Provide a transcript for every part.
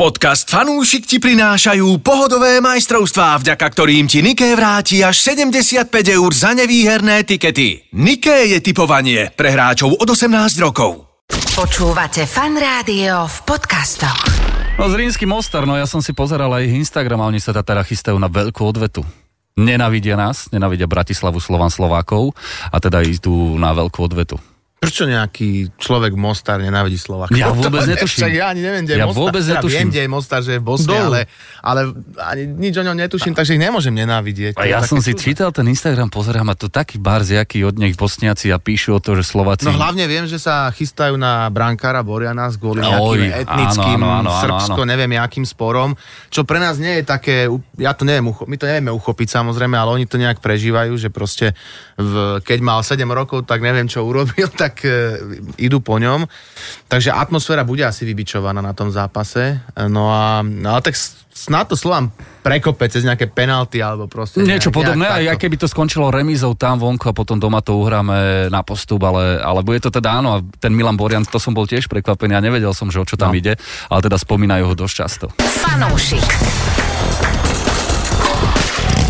Podcast Fanúšik ti prinášajú pohodové majstrovstvá, vďaka ktorým ti Niké vráti až 75 eur za nevýherné tikety. Niké je typovanie pre hráčov od 18 rokov. Počúvate Fan Rádio v podcastoch. No z Rínsky Mostar, no ja som si pozeral aj ich Instagram a oni sa teda chystajú na veľkú odvetu. Nenavidia nás, nenavidia Bratislavu, Slovan, Slovákov a teda idú na veľkú odvetu. Prečo nejaký človek Mostar nenávidí Slovákov? Ja vôbec To- netuším. Však ja ani neviem, kde je Ja Mostar. vôbec Teda netuším. Viem, kde je Mostar, že je v Bosne, Dolu. ale, ale ani nič o ňom netuším, takže ich nemôžem nenávidieť. A ja som si čudné. čítal ten Instagram, pozerám a to taký barziaký od nech bosniaci a píšu o to, že Slováci... No hlavne viem, že sa chystajú na brankára Boriana s kvôli nejakým Oj, etnickým, áno, áno, áno, srbsko, áno. neviem jakým sporom, čo pre nás nie je také, ja to neviem, my to nevieme uchopiť samozrejme, ale oni to nejak prežívajú, že proste v, keď mal 7 rokov, tak neviem, čo urobil, tak e, idú po ňom. Takže atmosféra bude asi vybičovaná na tom zápase. No a no, ale tak s- snad to slovám prekope cez nejaké penalty alebo proste... Niečo nejak- podobné, nejak aj keby to skončilo remízou tam vonku a potom doma to uhráme na postup, ale, ale bude to teda áno, a ten Milan Borian, to som bol tiež prekvapený a nevedel som, že o čo tam No. ide, ale teda spomínajú ho dosť často. Fanúšik.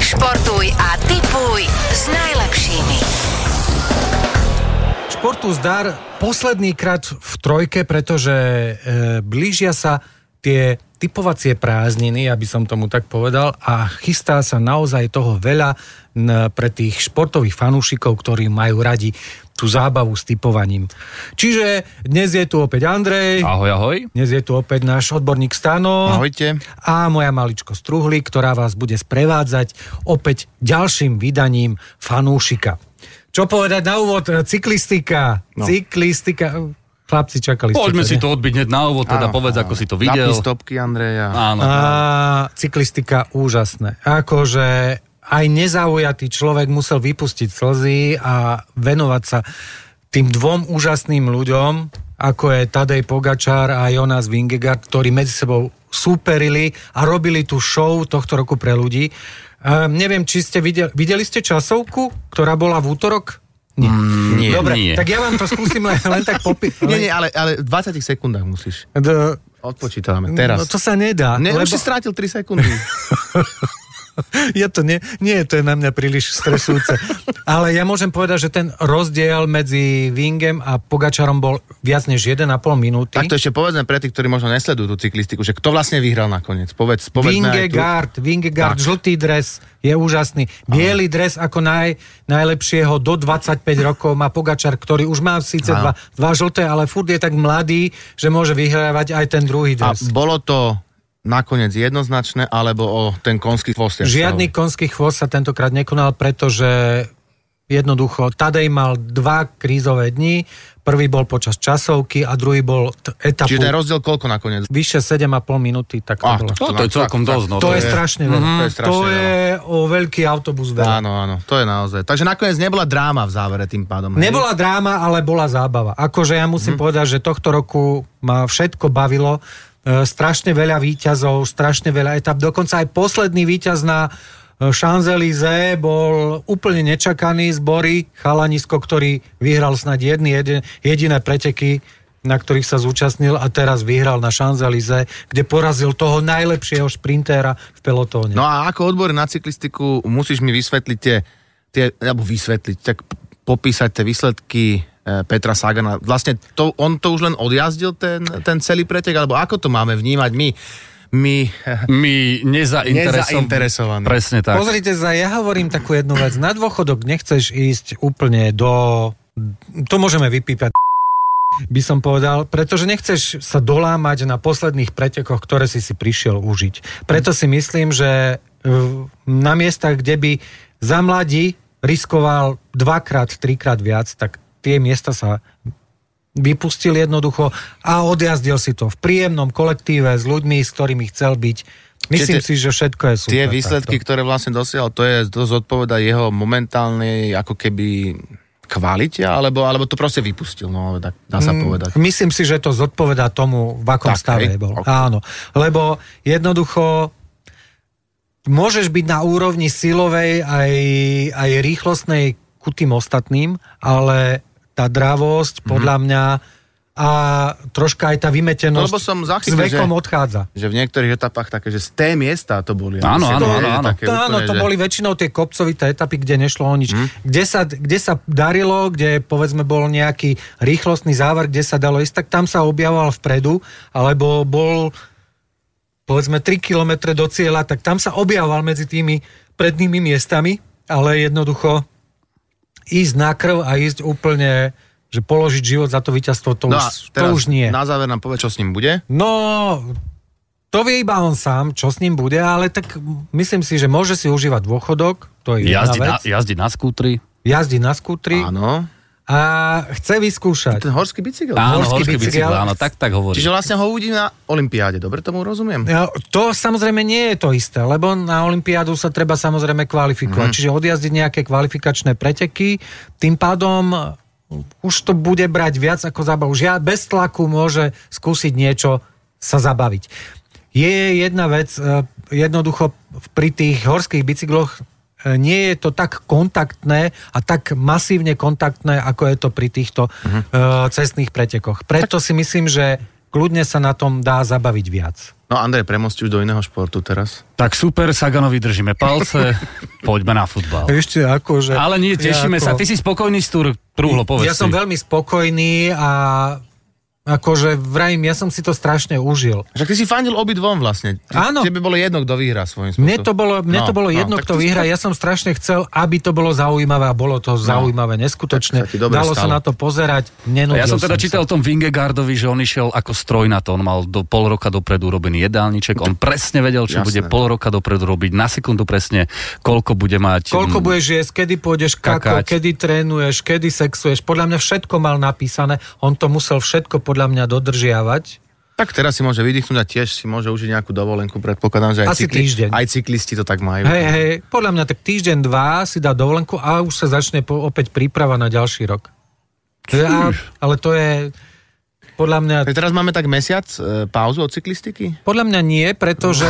Športuj a tipuj s najlepšími. Športu zdar posledný krát v trojke, pretože e, blížia sa tie typovacie prázdniny, aby som tomu tak povedal, a chystá sa naozaj toho veľa n, pre tých športových fanúšikov, ktorí majú radi tú zábavu s typovaním. Čiže dnes je tu opäť Andrej, Ahoj, ahoj. dnes je tu opäť náš odborník Stano. Ahojte. A moja maličko Struhli, ktorá vás bude sprevádzať opäť ďalším vydaním fanúšika. Čo povedať na úvod? Cyklistika. No. Cyklistika. Chlapci, čakali Poďme si to odbiť hneď na úvod, teda Áno, povedz, áno. ako si to videl. Zapni stopky, Andreja. Áno. A cyklistika úžasné. Akože aj nezaujatý človek musel vypustiť slzy a venovať sa tým dvom úžasným ľuďom, ako je Tadej Pogačár a Jonas Vingegaard, ktorí medzi sebou súperili a robili tú show tohto roku pre ľudí. Um, neviem, či ste videli, videli ste časovku, ktorá bola v útorok? Nie. Mm, nie, Dobre, nie. tak ja vám to skúsim len, len tak popiť. Nie, nie, ale, ale v 20 sekundách musíš. D- Odpočítavame teraz. No to sa nedá. Ne, lebo... už si strátil 3 sekundy. Ja to nie, nie, to je na mňa príliš stresujúce. Ale ja môžem povedať, že ten rozdiel medzi Wingem a Pogačarom bol viac než 1,5 minúty. tak to ešte povedzme pre tých, ktorí možno nesledujú tú cyklistiku, že kto vlastne vyhral nakoniec. Povedz, povedzme. Vingegaard, Vingegaard, Tak. žltý dres je úžasný. Bielý dres ako naj, najlepšieho do 25 rokov má Pogačar, ktorý už má síce dva, dva žlté, ale furt je tak mladý, že môže vyhrávať aj ten druhý A dres. bolo to nakoniec jednoznačné, alebo o ten konský chvost? Žiadny konský chvost sa tentokrát nekonal, pretože jednoducho Tadej mal dva krízové dni, prvý bol počas časovky a druhý bol t- etapu Čiže ten rozdiel koľko nakoniec? vyše 7,5 minúty, tak to Ah, bolo. tak No, to je celkom dosť. No, To je strašne veľa. to je strašne To je o veľký autobus veľa. Áno, áno, to je naozaj. Takže nakoniec nebola dráma v závere tým pádom. hej? Nebola dráma, ale bola zábava. Akože ja musím Mhm. povedať, že tohto roku ma všetko bavilo. E, strašne veľa výťazov, strašne veľa etap. Dokonca aj posledný výťaz na e, Champs-Élysées bol úplne nečakaný z Bory, chalanisko, ktorý vyhral snad jedny, jedin, jediné preteky, na ktorých sa zúčastnil a teraz vyhral na Champs-Élysées, kde porazil toho najlepšieho šprintéra v pelotóne. No a ako odbor na cyklistiku musíš mi vysvetliť tie, tie alebo vysvetliť, tak popísať tie výsledky Petra Sagana. Vlastne to, on to už len odjazdil, ten, ten celý pretek, alebo ako to máme vnímať my, my My nezainteresom... nezainteresovaní. Presne tak. Pozrite sa, ja hovorím takú jednu vec. Na dôchodok nechceš ísť úplne do... To môžeme vypípať by som povedal, pretože nechceš sa dolámať na posledných pretekoch, ktoré si si prišiel užiť. Preto si myslím, že eh, na miestach, kde by za mladí riskoval dvakrát, trikrát viac, tak tie miesta sa vypustil jednoducho a odjazdil si to v príjemnom kolektíve s ľuďmi, s ktorými chcel byť. Myslím Čiže si, že všetko je super. Tie výsledky, takto. ktoré vlastne dosiahol, to je to zodpoveda jeho momentálnej ako keby kvalite, alebo, alebo to proste vypustil, no tak dá sa povedať. Myslím si, že to zodpovedá tomu, v akom Tak, stave hej? bol. Ok. Áno, lebo jednoducho môžeš byť na úrovni silovej aj, aj rýchlostnej ku tým ostatným, ale tá dravosť podľa mňa a troška aj tá No, vymetenosť lebo som s zachytil, vekom že- odchádza. Že v niektorých etapách také, že z té miesta to boli. Áno, áno, to áno, áno. také To, áno, úplne, to že- boli väčšinou tie kopcovité etapy, kde nešlo o nič. Kde, sa, kde sa darilo, kde povedzme bol nejaký rýchlostný závar, kde sa dalo ísť, tak tam sa objavoval vpredu, alebo bol povedzme 3 km do cieľa, tak tam sa objavoval medzi tými prednými miestami, ale jednoducho ísť na krv a ísť úplne, že položiť život za to víťazstvo, to, No už, to už nie. na záver nám povie, čo s ním bude. No, to vie iba on sám, čo s ním bude, ale tak myslím si, že môže si užívať dôchodok, to je jedna Jazdi na, vec. jazdi na skútri. Jazdí na skútri Áno. A chce vyskúšať. Ten horský bicykel. Áno, Horský horský bicykel. bicykel, áno, tak, tak hovorí. Čiže vlastne ho uvidí na Olympiáde, dobre tomu rozumiem? No, To samozrejme nie je to isté, lebo na Olympiádu sa treba samozrejme kvalifikovať. Mhm. Čiže odjazdiť nejaké kvalifikačné preteky, tým pádom už to bude brať viac ako zábavu. Už ja bez tlaku môže skúsiť niečo sa zabaviť. Je jedna vec, e, jednoducho pri tých horských bicykloch e, nie je to tak kontaktné a tak masívne kontaktné, ako je to pri týchto uh-huh. cestných pretekoch. Preto si myslím, že kľudne sa na tom dá zabaviť viac. No Andrej, premosti už do iného športu teraz. Tak super, Saganovi držíme palce, poďme na futbal. Ešte ako, že... Ale nie, tešíme ja sa. Ty si spokojný s túr, Trúhlo, povedz Ja som si. veľmi spokojný a akože vrajím, ja som si to strašne užil. Však ty si fandil obidvom vlastne. Ty- Áno. Tebe bolo jedno, kto vyhrá svojím spôsobom. Mne to bolo, mne No, to bolo no, jedno, kto vyhrá. Ja som strašne chcel, aby to bolo zaujímavé a bolo to zaujímavé, neskutočne. Sa Dalo sa stalo. na to pozerať, nenudil ja som teda sa. čítal o tom Vingegaardovi, že on išiel ako stroj na to. On mal do pol roka dopredu urobený jedálniček. On presne vedel, čo Jasné. bude pol roka dopredu robiť. Na sekundu presne, koľko bude mať. Koľko mm, budeš jesť, kedy pôjdeš kako, kedy trénuješ, kedy sexuješ. Podľa mňa všetko mal napísané. On to musel všetko podľa mňa dodržiavať. Tak teraz si môže vydýchnuť a tiež si môže užiť nejakú dovolenku. Predpokladám, že aj, Asi týždeň. aj cyklisti to tak majú. Hej, hej, podľa mňa tak týždeň, dva si dá dovolenku a už sa začne po, opäť príprava na ďalší rok. Ja, ale to je podľa mňa, teraz máme tak mesiac e, pauzu od cyklistiky? podľa mňa nie, pretože...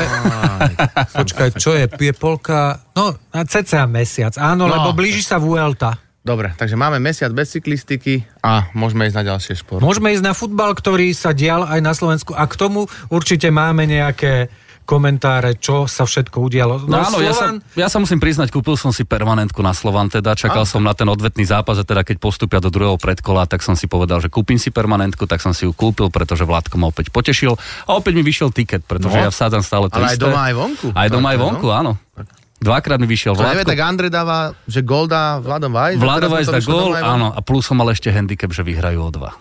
Počkaj, čo je? Je polka... No, cca mesiac. Áno, No. lebo blíži sa Vuelta. Dobre, takže máme mesiac bez cyklistiky a môžeme ísť na ďalšie šport. Môžeme ísť na futbal, ktorý sa dial aj na Slovensku a k tomu určite máme nejaké komentáre, čo sa všetko udialo. No, áno, ja sa, ja sa musím priznať, kúpil som si permanentku na Slovan, teda čakal som na ten odvetný zápas a teda keď postupia do druhého predkola, tak som si povedal, že kúpim si permanentku, tak som si ju kúpil, pretože Vládko ma opäť potešil a opäť mi vyšiel tiket, pretože No. ja vsádzam stále to Ale aj isté. doma, aj vonku. Aj doma, aj vonku, no. áno. Dvakrát mi vyšiel To nevie, Vládko. tak Andrej dáva, že gol dá Vladom Vajs. a Vlado teraz mu Vajs dá vonku. áno, a plus som mal ešte handicap, že vyhrajú o dva.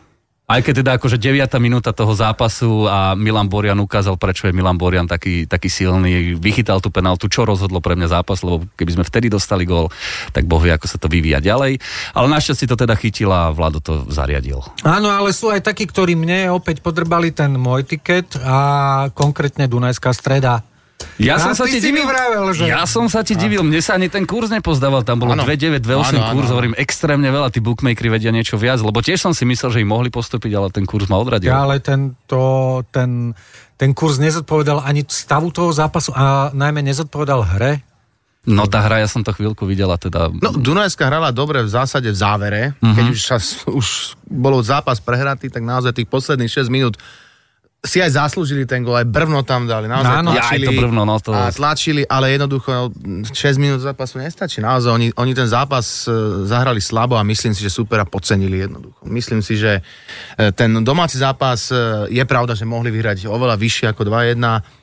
Aj keď teda akože 9. minúta toho zápasu a Milan Borian ukázal, prečo je Milan Borian taký, taký silný, vychytal tú penaltu, čo rozhodlo pre mňa zápas, lebo keby sme vtedy dostali gól, tak boh vie, ako sa to vyvíja ďalej. Ale našťastie to teda chytila a Vlado to zariadil. Áno, ale sú aj takí, ktorí mne opäť podrbali ten môj tiket a konkrétne Dunajská streda. Ja A som sa ti divil, vravel, že- ja som sa ti divil, mne sa ani ten kurz nepozdával, tam bolo Áno. 2,9, 2,8 Áno, áno, kurz, hovorím extrémne veľa, tí bookmakeri vedia niečo viac, lebo tiež som si myslel, že im mohli postúpiť, ale ten kurz ma odradil. Ale ten, to, ten, ten kurz nezodpovedal ani stavu toho zápasu a najmä nezodpovedal hre. No tá hra, ja som to chvíľku videla, teda... No, Dunajská hrala dobre v zásade v závere. Mhm. Keď už, sa, už bolo zápas prehratý, tak naozaj tých posledných 6 minút si aj zaslúžili ten gol, aj brvno tam dali. Naozaj Áno. Ja, aj to brvno, no to- A tlačili, ale jednoducho 6 minút zápasu nestačí. Naozaj oni, oni ten zápas e, zahrali slabo a myslím si, že supera podcenili jednoducho. Myslím si, že e, ten domáci zápas e, je pravda, že mohli vyhrať oveľa vyššie ako 2-1.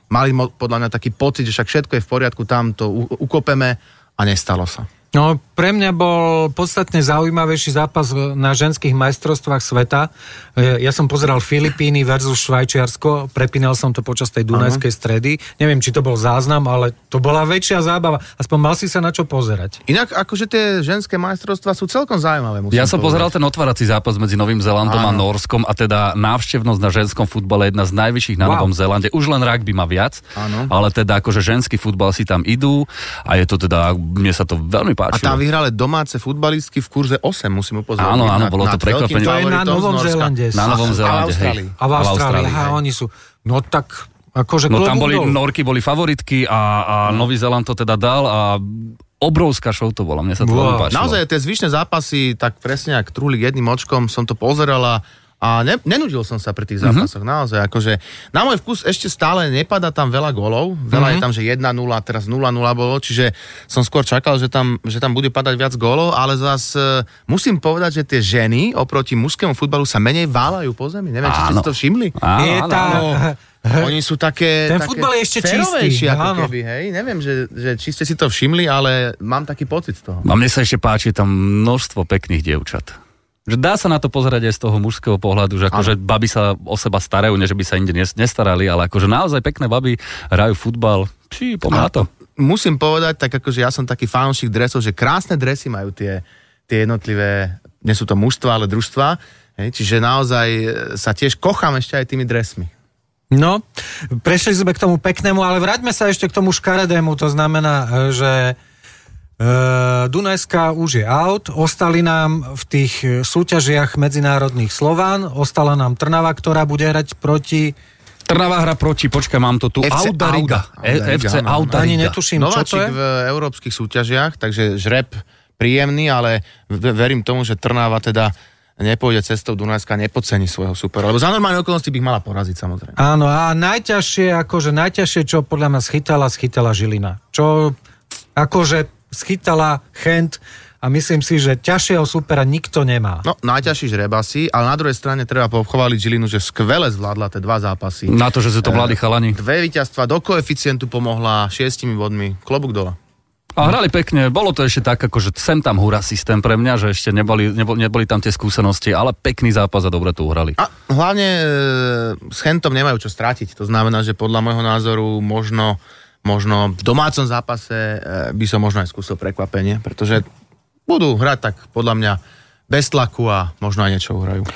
Mali podľa mňa taký pocit, že však všetko je v poriadku, tam to ukopeme a nestalo sa. No, pre mňa bol podstatne zaujímavejší zápas na ženských majstrovstvách sveta. Ja som pozeral Filipíny versus Švajčiarsko, prepínal som to počas tej Dunajskej stredy. Neviem, či to bol záznam, ale to bola väčšia zábava. Aspoň mal si sa na čo pozerať. Inak akože tie ženské majstrovstvá sú celkom zaujímavé. Musím Ja som povedať. pozeral ten otvárací zápas medzi Novým Zélandom a Áno. Norskom a teda návštevnosť na ženskom futbale je jedna z najvyšších na Wow. Novom Zélande. Už len rugby má viac, Áno. ale teda akože ženský futbal si tam idú a je to teda, mne sa to veľmi A páčilo. tam vyhrali domáce futbalistky v kurze 8, musím upozorniť. Áno, áno, bolo to prekvapenie. To je na Novom. Zélande. Na Novom A Zélande, hej. Austrálii. A v Austrálii, hej. oni sú. No tak, akože No tam boli, dolu. Norky boli favoritky a, a Nový Zéland to teda dal a obrovská show to bola, mne sa to Wow. veľmi páčilo. Naozaj tie zvyšné zápasy, tak presne ak trúlik jedným očkom som to pozeral a ne, nenudil som sa pri tých zápasoch, mm-hmm. naozaj. Akože, na môj vkus ešte stále nepada tam veľa golov. Veľa mm-hmm. je tam, že 1-0, teraz 0-0 bolo, čiže som skôr čakal, že tam, že tam bude padať viac golov, ale zas uh, musím povedať, že tie ženy oproti mužskému futbalu sa menej válajú po zemi. Neviem, či ste Áno. si to všimli. Áno, Je áno, tá... áno. Oni sú také... Ten také futbal je ešte čistý, ako áno. keby, hej? Neviem, že, že či ste si to všimli, ale mám taký pocit z toho. A mne sa ešte páči tam množstvo pekných dievčat. Že dá sa na to pozerať aj z toho mužského pohľadu, že akože baby sa o seba starajú, nie že by sa inde nes- nestarali, ale akože naozaj pekné baby hrajú futbal. Či pomáha to. Musím povedať, tak akože ja som taký fanúšik dresov, že krásne dresy majú tie, tie jednotlivé, nie sú to mužstva, ale družstva. Hej, čiže naozaj e, sa tiež kochám ešte aj tými dresmi. No, prešli sme k tomu peknému, ale vráťme sa ešte k tomu škaredému, to znamená, e, že Dunajská už je out, ostali nám v tých e, súťažiach medzinárodných Slován, ostala nám Trnava, ktorá bude hrať proti, Trnava hra proti, počkaj, mám to tu. FC Audariga. Auda. E- FC. Audariga. ani netuším, čo to Nováčik je. v európskych súťažiach, takže žreb príjemný, ale verím tomu, že Trnava teda nepôjde cestou Dunajska, nepodcení svojho supera. Lebo za normálne okolnosti by ich mala poraziť samozrejme. Áno, a najťažšie, akože najťažšie, čo podľa mňa schytala, schytala Žilina. Čo akože schytala Chent a myslím si, že ťažšieho supera nikto nemá. No, najťažší žreb asi, ale na druhej strane treba pochváliť Žilinu, že skvele zvládla tie dva zápasy. Na to, že sú to mladí chalani. Dve víťazstva do koeficientu pomohla šiestimi bodmi. Klobúk dole. A hrali pekne, bolo to ešte tak, akože sem tam hura systém pre mňa, že ešte neboli, neboli, neboli tam tie skúsenosti, ale pekný zápas a dobre to uhrali. A hlavne e, s Chentom nemajú čo strátiť. To znamená, že podľa môjho názoru možno, možno v domácom zápase e, by som možno aj skúsil prekvapenie, pretože budú hrať tak podľa mňa bez tlaku a možno aj niečo uhrajú. E,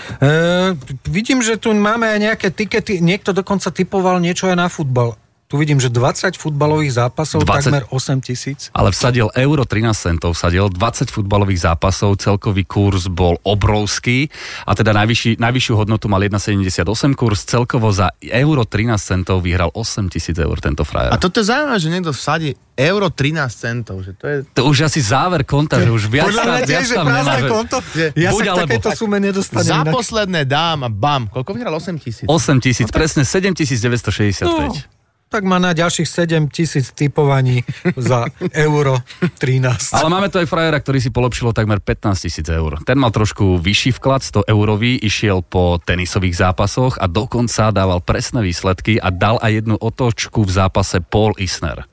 vidím, že tu máme aj nejaké tikety, niekto dokonca typoval niečo aj na futbal. Tu vidím, že 20 futbalových zápasov, 20? takmer 8 tisíc. Ale vsadil euro 13 centov, vsadil 20 futbalových zápasov, celkový kurz bol obrovský a teda najvyšší, najvyššiu hodnotu mal 1,78 kurz, celkovo za euro 13 centov vyhral 8 tisíc eur tento frajer. A toto je zaujímavé, že niekto vsadí euro 13 centov. Že to je... To už asi záver konta, že už viac Podľa mňa tiež, že prázdne konto. že Ja buď sa alebo. takéto sume nedostanem. Za posledné dám a bam. Koľko vyhral? 8 tisíc. 8 tisíc, presne 7965. No, tak má na ďalších 7 tisíc typovaní za euro 13. Ale máme tu aj frajera, ktorý si polepšilo takmer 15 tisíc eur. Ten mal trošku vyšší vklad, 100 eurový, išiel po tenisových zápasoch a dokonca dával presné výsledky a dal aj jednu otočku v zápase Paul Isner.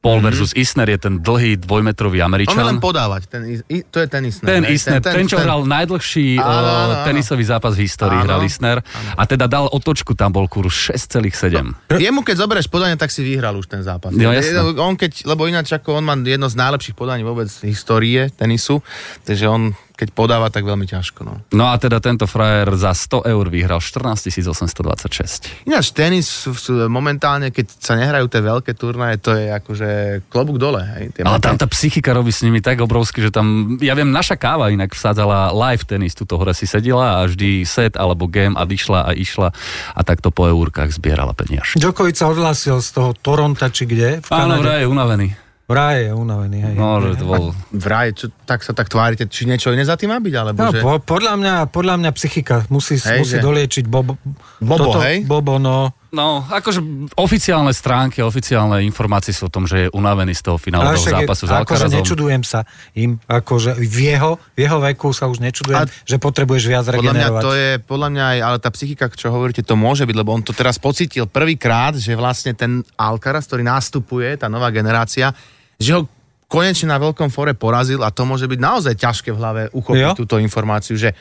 Paul versus Isner je ten dlhý dvojmetrový On vie len Američan. podávať. Ten, to je ten Isner. Ten? Isner, ten, čo hral najdlhší Áno, áno, uh, áno. tenisový zápas v histórii, Áno, hral Isner. A teda dal otočku, tam bol kurz 6,7. Jemu keď zoberieš podanie, tak si vyhral už ten zápas. Jo, jasné. On keď, lebo ináč ako on má jedno z najlepších podaní vôbec histórie tenisu, takže on keď podáva, tak veľmi ťažko. No. No a teda tento frajer za 100 eur vyhral 14 826. Ináč tenis momentálne, keď sa nehrajú tie veľké turnaje, to je akože klobúk dole. Hej? Tie Ale tam tá psychika robí s nimi tak obrovsky, že tam, ja viem, naša káva inak vsádzala live tenis, tuto hore si sedela a vždy set alebo game a vyšla a išla a takto po eurkách zbierala peniaž. Djokovic sa odhlásil z toho Toronta, či kde? V Áno, je unavený. Vraj je unavený. Hej. No, že to bol... Vraj, čo, tak sa tak tvárite, či niečo iné za tým má byť, alebo No, že... po, podľa, mňa, podľa mňa psychika musí, Hej, musí že- doliečiť Bobo. Bobo, hej? Bobo, no. No, akože oficiálne stránky, oficiálne informácie sú o tom, že je unavený z toho finálového zápasu s akože nečudujem sa im, akože v jeho, v jeho veku sa už nečudujem, A- že potrebuješ viac Podľa mňa regenerovať. to je, podľa mňa aj, ale tá psychika, čo hovoríte, to môže byť, lebo on to teraz pocítil prvýkrát, že vlastne ten Alcaraz, ktorý nastupuje, tá nová generácia, že ho konečne na veľkom fore porazil a to môže byť naozaj ťažké v hlave Jo. uchopiť túto informáciu, že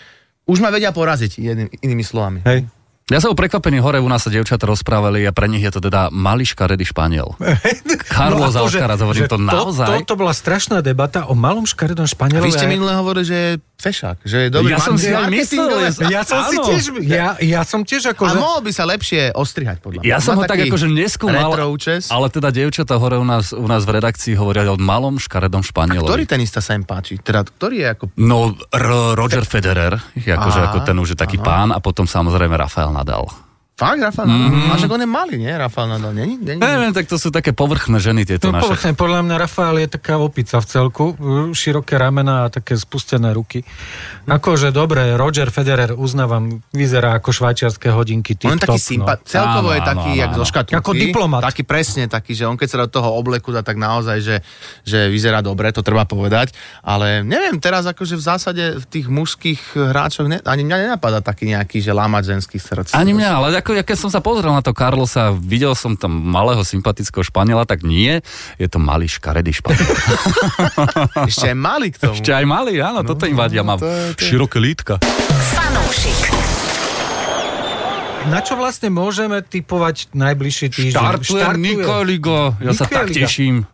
už ma vedia poraziť, jedným, inými slovami. Hej. Ja som bol prekvapený, hore u nás sa dievčata rozprávali a pre nich je to teda malý škaredý Španiel. Carlos akože- Alcaraz, hovorím že to naozaj. To, to bola strašná debata o malom škaredom A Španielovi. vy ste minule hovorili, že je fešák, že je dobrý Ja som si myslel, Ja som si tiež, ja, ja som tiež A akože... mohol by sa lepšie ostrihať, podľa mňa. Ja som ho tak akože neskúmal, ale teda dievčata hore u nás, u nás v redakcii hovoria o malom škaredom Ktorý Španielovi. tenista sa im páči? Teda, ktorý je ako... No, Roger Federer, akože ako ten už je taký pán a potom samozrejme Rafael Nadal. Fakt, Rafael Nadal? Mm. A však on je malý, nie? Rafael Nadal, není? není? Neviem, tak to sú také povrchné ženy tieto No, naše. povrchne, podľa mňa Rafael je taká opica v celku, široké ramena a také spustené ruky. Akože dobre, Roger Federer, uznávam, vyzerá ako švajčiarske hodinky. On je taký sympa- no. celkovo je taký, áno, jak áno. zo škatulky. Ako diplomat. Taký presne, taký, že on keď sa do toho obleku dá, tak naozaj, že, že vyzerá dobre, to treba povedať. Ale neviem, teraz akože v zásade v tých mužských hráčoch, ne, ani mňa nenapadá taký nejaký, že lámať ženských srdc. Ani mňa, ale ako, ja keď som sa pozrel na to Carlosa, videl som tam malého sympatického Španiela, tak nie, je to malý škaredý Španiel. Ešte aj mali k tomu. Ešte aj malý, áno, toto im vadia, mám to je- to je- široké lítka. Fanúšik. Na čo vlastne môžeme typovať najbližší týždeň? Štartuje Nikoligo, ja sa tak teším.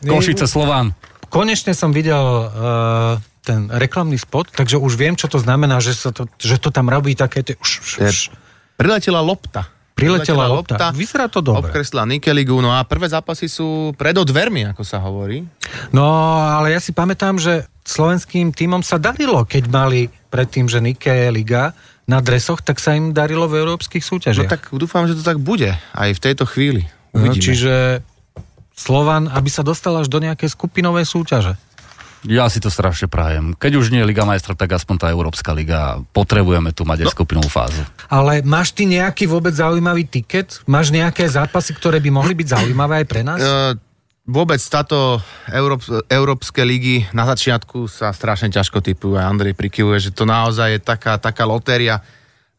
Košice Slován. Konečne som videl uh, ten reklamný spot, takže už viem, čo to znamená, že, sa to, že to tam robí také... Tie, už, už, už. Priletela lopta. Priletela lopta. Vyzerá to dobre. Obkresla Nikeligu, no a prvé zápasy sú pred dvermi, ako sa hovorí. No, ale ja si pamätám, že slovenským týmom sa darilo, keď mali predtým, že Nike Liga na dresoch, tak sa im darilo v európskych No súťažiach. tak dúfam, že to tak bude aj v tejto chvíli. no, čiže Slovan, aby sa dostal až do nejakej skupinovej súťaže. Ja si to strašne prajem. Keď už nie je Liga majstrov, tak aspoň tá Európska liga. Potrebujeme tu mať aj skupinovú fázu. Ale máš ty nejaký vôbec zaujímavý tiket? Máš nejaké zápasy, ktoré by mohli byť zaujímavé aj pre nás? E, vôbec táto Európ, Európske ligy na začiatku sa strašne ťažko typujú aj Andrej prikyvuje, že to naozaj je taká, taká lotéria.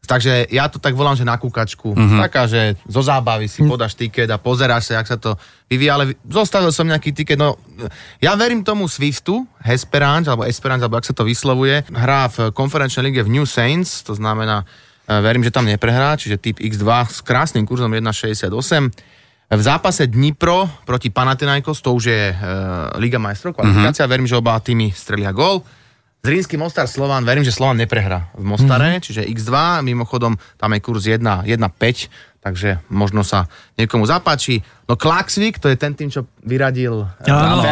Takže ja to tak volám, že na kúkačku. Mm-hmm. Taká, že zo zábavy si podáš tiket a pozeráš sa, jak sa to vyvíja, ale zostavil som nejaký tiket. No, ja verím tomu Swiftu, Hesperange, alebo Esperange, alebo ak sa to vyslovuje. Hrá v konferenčnej lige v New Saints, to znamená, e, verím, že tam neprehrá, čiže typ X2 s krásnym kurzom 1,68. V zápase Dnipro proti Panathinaikos, to už je e, Liga majstrov, kvalifikácia, mm-hmm. verím, že oba týmy strelia gól. Zrínsky Mostar Slovan, verím, že Slovan neprehrá v Mostare, mm-hmm. čiže X2, mimochodom tam je kurz 1, 1,5, takže možno sa niekomu zapáči. No Klaxvik, to je ten tým, čo vyradil áno.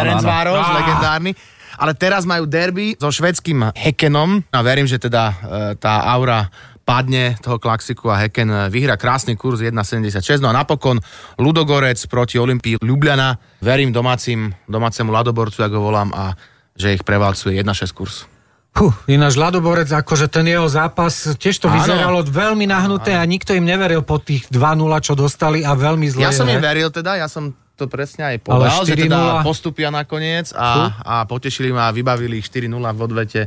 legendárny. Ale teraz majú derby so švedským Hekenom a verím, že teda e, tá aura padne toho Klaxiku a Heken vyhrá krásny kurz 1,76. No a napokon Ludogorec proti Olympii Ljubljana. Verím domácim, domácemu Ladoborcu, ako ho volám, a že ich prevalcuje 1,6 kurz. Puh, ináč Ladoborec, akože ten jeho zápas, tiež to Áno. vyzeralo veľmi nahnuté a nikto im neveril po tých 2-0, čo dostali a veľmi zle. Ja som im veril teda, ja som to presne aj povedal, že 4:0. teda postupia nakoniec a, a potešili ma a vybavili ich 4-0 v odvete.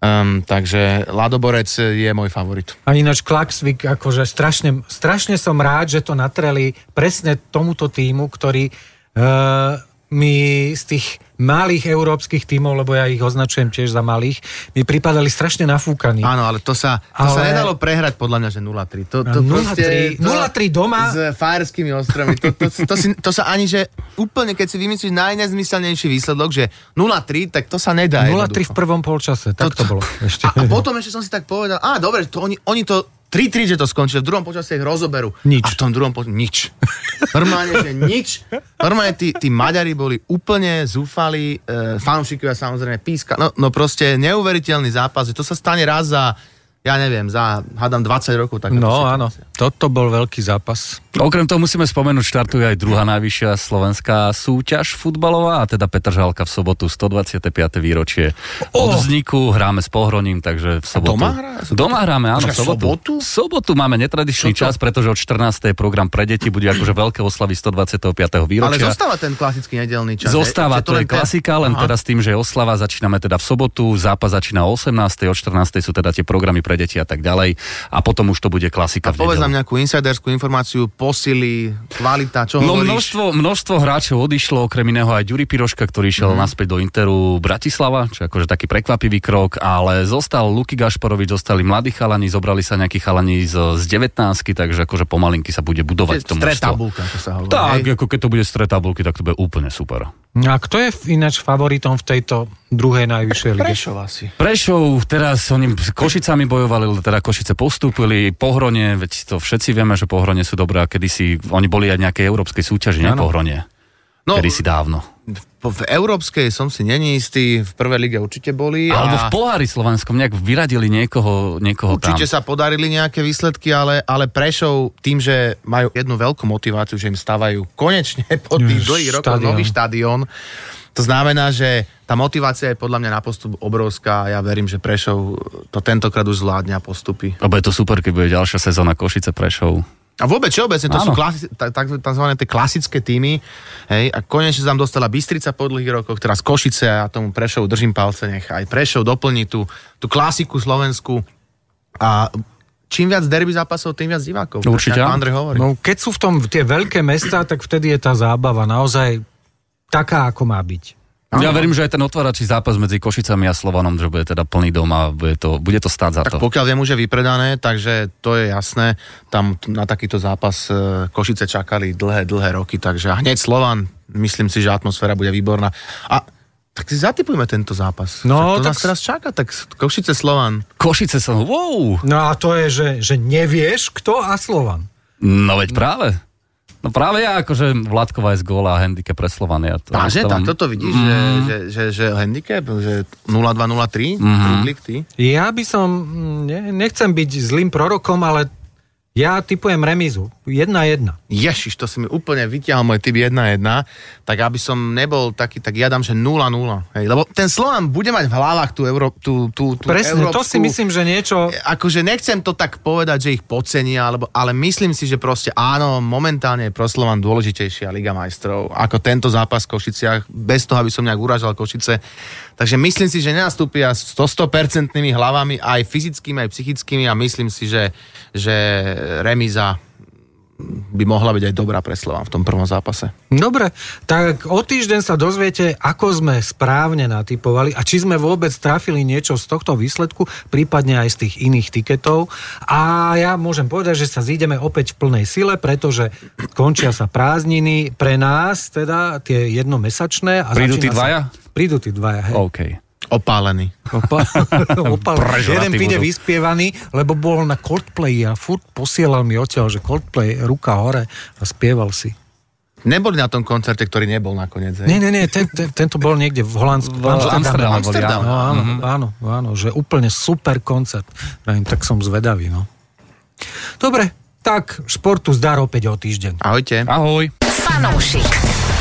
Um, takže Ladoborec je môj favorit. A ináč Klaxvik, akože strašne, strašne som rád, že to natreli presne tomuto týmu, ktorý uh, mi z tých malých európskych tímov, lebo ja ich označujem tiež za malých, mi pripadali strašne nafúkaní. Áno, ale to sa, to Ale- sa nedalo prehrať podľa mňa, že 0-3. To, to 0-3 proste, to, 0-3 doma? S Fajerskými ostrovmi. To, to, to, si, to sa ani, že úplne, keď si vymyslíš najnezmyselnejší výsledok, že 0-3, tak to sa nedá. 0-3 v prvom polčase, tak to, bolo ešte. A, a potom ešte som si tak povedal, á, dobre, to oni, oni to 3-3, že to skončili, v druhom počasí ich rozoberú. Nič. A v tom druhom počasí nič. Normálne, že nič. Normálne tí, tí Maďari boli úplne zúfali, e, fanúšikovia samozrejme píska. No, no proste neuveriteľný zápas, že to sa stane raz za, ja neviem, za, hádam 20 rokov. takáto No áno, toto bol veľký zápas. Okrem toho musíme spomenúť, štartuje aj druhá najvyššia slovenská súťaž futbalová, a teda Petržalka v sobotu 125. výročie od vzniku, hráme s Pohroním, takže v sobotu... doma hrá? Doma hráme, áno, v sobotu. sobotu? V sobotu máme netradičný čas, pretože od 14. je program pre deti, bude akože veľké oslavy 125. Ale výročia. zostáva ten klasický nedelný čas. Zostáva? Že to je ten- klasika, len Aha. teda s tým, že oslava začíname teda v sobotu, zápas začína o 18. o 14. sú teda tie programy pre deti a tak ďalej. A potom už to bude klasika A povedz nám nejakú insiderskú informáciu, posily, kvalita, čo No hovoríš? množstvo, množstvo hráčov odišlo, okrem iného aj Ďuri Piroška, ktorý išiel mm. naspäť do Interu Bratislava, čo akože taký prekvapivý krok, ale zostal Luky Gašporovič, zostali mladí chalani, zobrali sa nejakí chalani z, z 19 takže akože pomalinky sa bude budovať to Stret množstvo. tabulka, ako sa hovorí. Tak, hej? ako keď to bude stret tabulky, tak to bude úplne super. A kto je ináč favoritom v tejto druhej najvyššej lige? Prešov asi. Prešov, teraz oni s Košicami bojovali, teda Košice postúpili, Pohronie, veď to všetci vieme, že Pohronie sú dobré a kedysi, oni boli aj nejakej európskej súťaži, Áno. Pohronie. No, Kedysi dávno. V, európskej som si není istý, v prvej lige určite boli. Alebo v a pohári slovenskom nejak vyradili niekoho, niekoho určite tam. sa podarili nejaké výsledky, ale, ale Prešov tým, že majú jednu veľkú motiváciu, že im stávajú konečne po tých dlhých rokoch nový štadión, to znamená, že tá motivácia je podľa mňa na postup obrovská a ja verím, že Prešov to tentokrát už zvládne a postupy. Lebo je to super, keď bude ďalšia sezóna Košice Prešov. A vôbec všeobecne, to Áno. sú klasi- takzvané tie klasické týmy. Hej, a konečne sa tam dostala Bystrica po dlhých rokoch, teraz Košice a ja tomu Prešov držím palce, nech aj Prešov doplní tú, tú klasiku Slovensku. A čím viac derby zápasov, tým viac divákov. Určite Ako. Andrej hovorí. No, keď sú v tom tie veľké mesta, tak vtedy je tá zábava naozaj taká, ako má byť. Ja verím, že aj ten otvárací zápas medzi Košicami a Slovanom, že bude teda plný dom a bude to, bude to stáť za Tak to. pokiaľ viem, už je vypredané, takže to je jasné. Tam na takýto zápas e, Košice čakali dlhé, dlhé roky, takže a hneď Slovan, myslím si, že atmosféra bude výborná. A tak si zatipujme tento zápas. No, Však to tak nás teraz čaká, tak Košice Slovan. Košice sa... Wow! No a to je, že, že nevieš, kto a Slovan. No veď práve. No práve ja, akože Vladková je z góla a handicap pre Slovan. Ja to Váže, nastávam- tak toto vidíš, mm. že, že, že, že handicap, že 0-2-0-3, Mhm. mm-hmm. ty? Ja by som, mm, ne, nechcem byť zlým prorokom, ale ja typujem remízu. 1-1. Ježiš, to si mi úplne vytiahol môj typ 1-1, tak aby som nebol taký, tak ja dám, že 0-0. Hej, lebo ten Slovan bude mať v hlavách tú, Euró- tú, tú, tú Presne, to európsku... si myslím, že niečo... Akože nechcem to tak povedať, že ich podcenia, alebo, ale myslím si, že proste áno, momentálne je pro Slovan dôležitejšia Liga majstrov ako tento zápas v Košiciach, bez toho, aby som nejak uražal Košice. Takže myslím si, že nenastúpia s 100% hlavami, aj fyzickými, aj psychickými a myslím si, že, že remíza by mohla byť aj dobrá pre Slovan v tom prvom zápase. Dobre, tak o týždeň sa dozviete, ako sme správne natypovali a či sme vôbec trafili niečo z tohto výsledku, prípadne aj z tých iných tiketov. A ja môžem povedať, že sa zídeme opäť v plnej sile, pretože končia sa prázdniny pre nás, teda tie jednomesačné. A Prídu tí sa- dvaja? Prídu tí dvaja, hej. OK. Opálený. Opa-. Prežratí Jeden príde vyspievaný, lebo bol na Coldplay a furt posielal mi odtiaľ, že Coldplay, ruka hore a spieval si. Neboli na tom koncerte, ktorý nebol nakoniec. Hej? Nie, nie, nie, ten, ten, tento bol niekde v Holandsku. V Amsterdame boli, Amsterdam. No, áno, Mhm. áno, áno, že úplne super koncert. Pravím, tak som zvedavý, no. Dobre, tak športu zdar opäť o týždeň. Ahojte. Ahoj. Fanúšik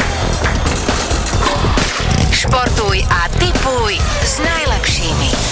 športuj a tipuj s najlepšími.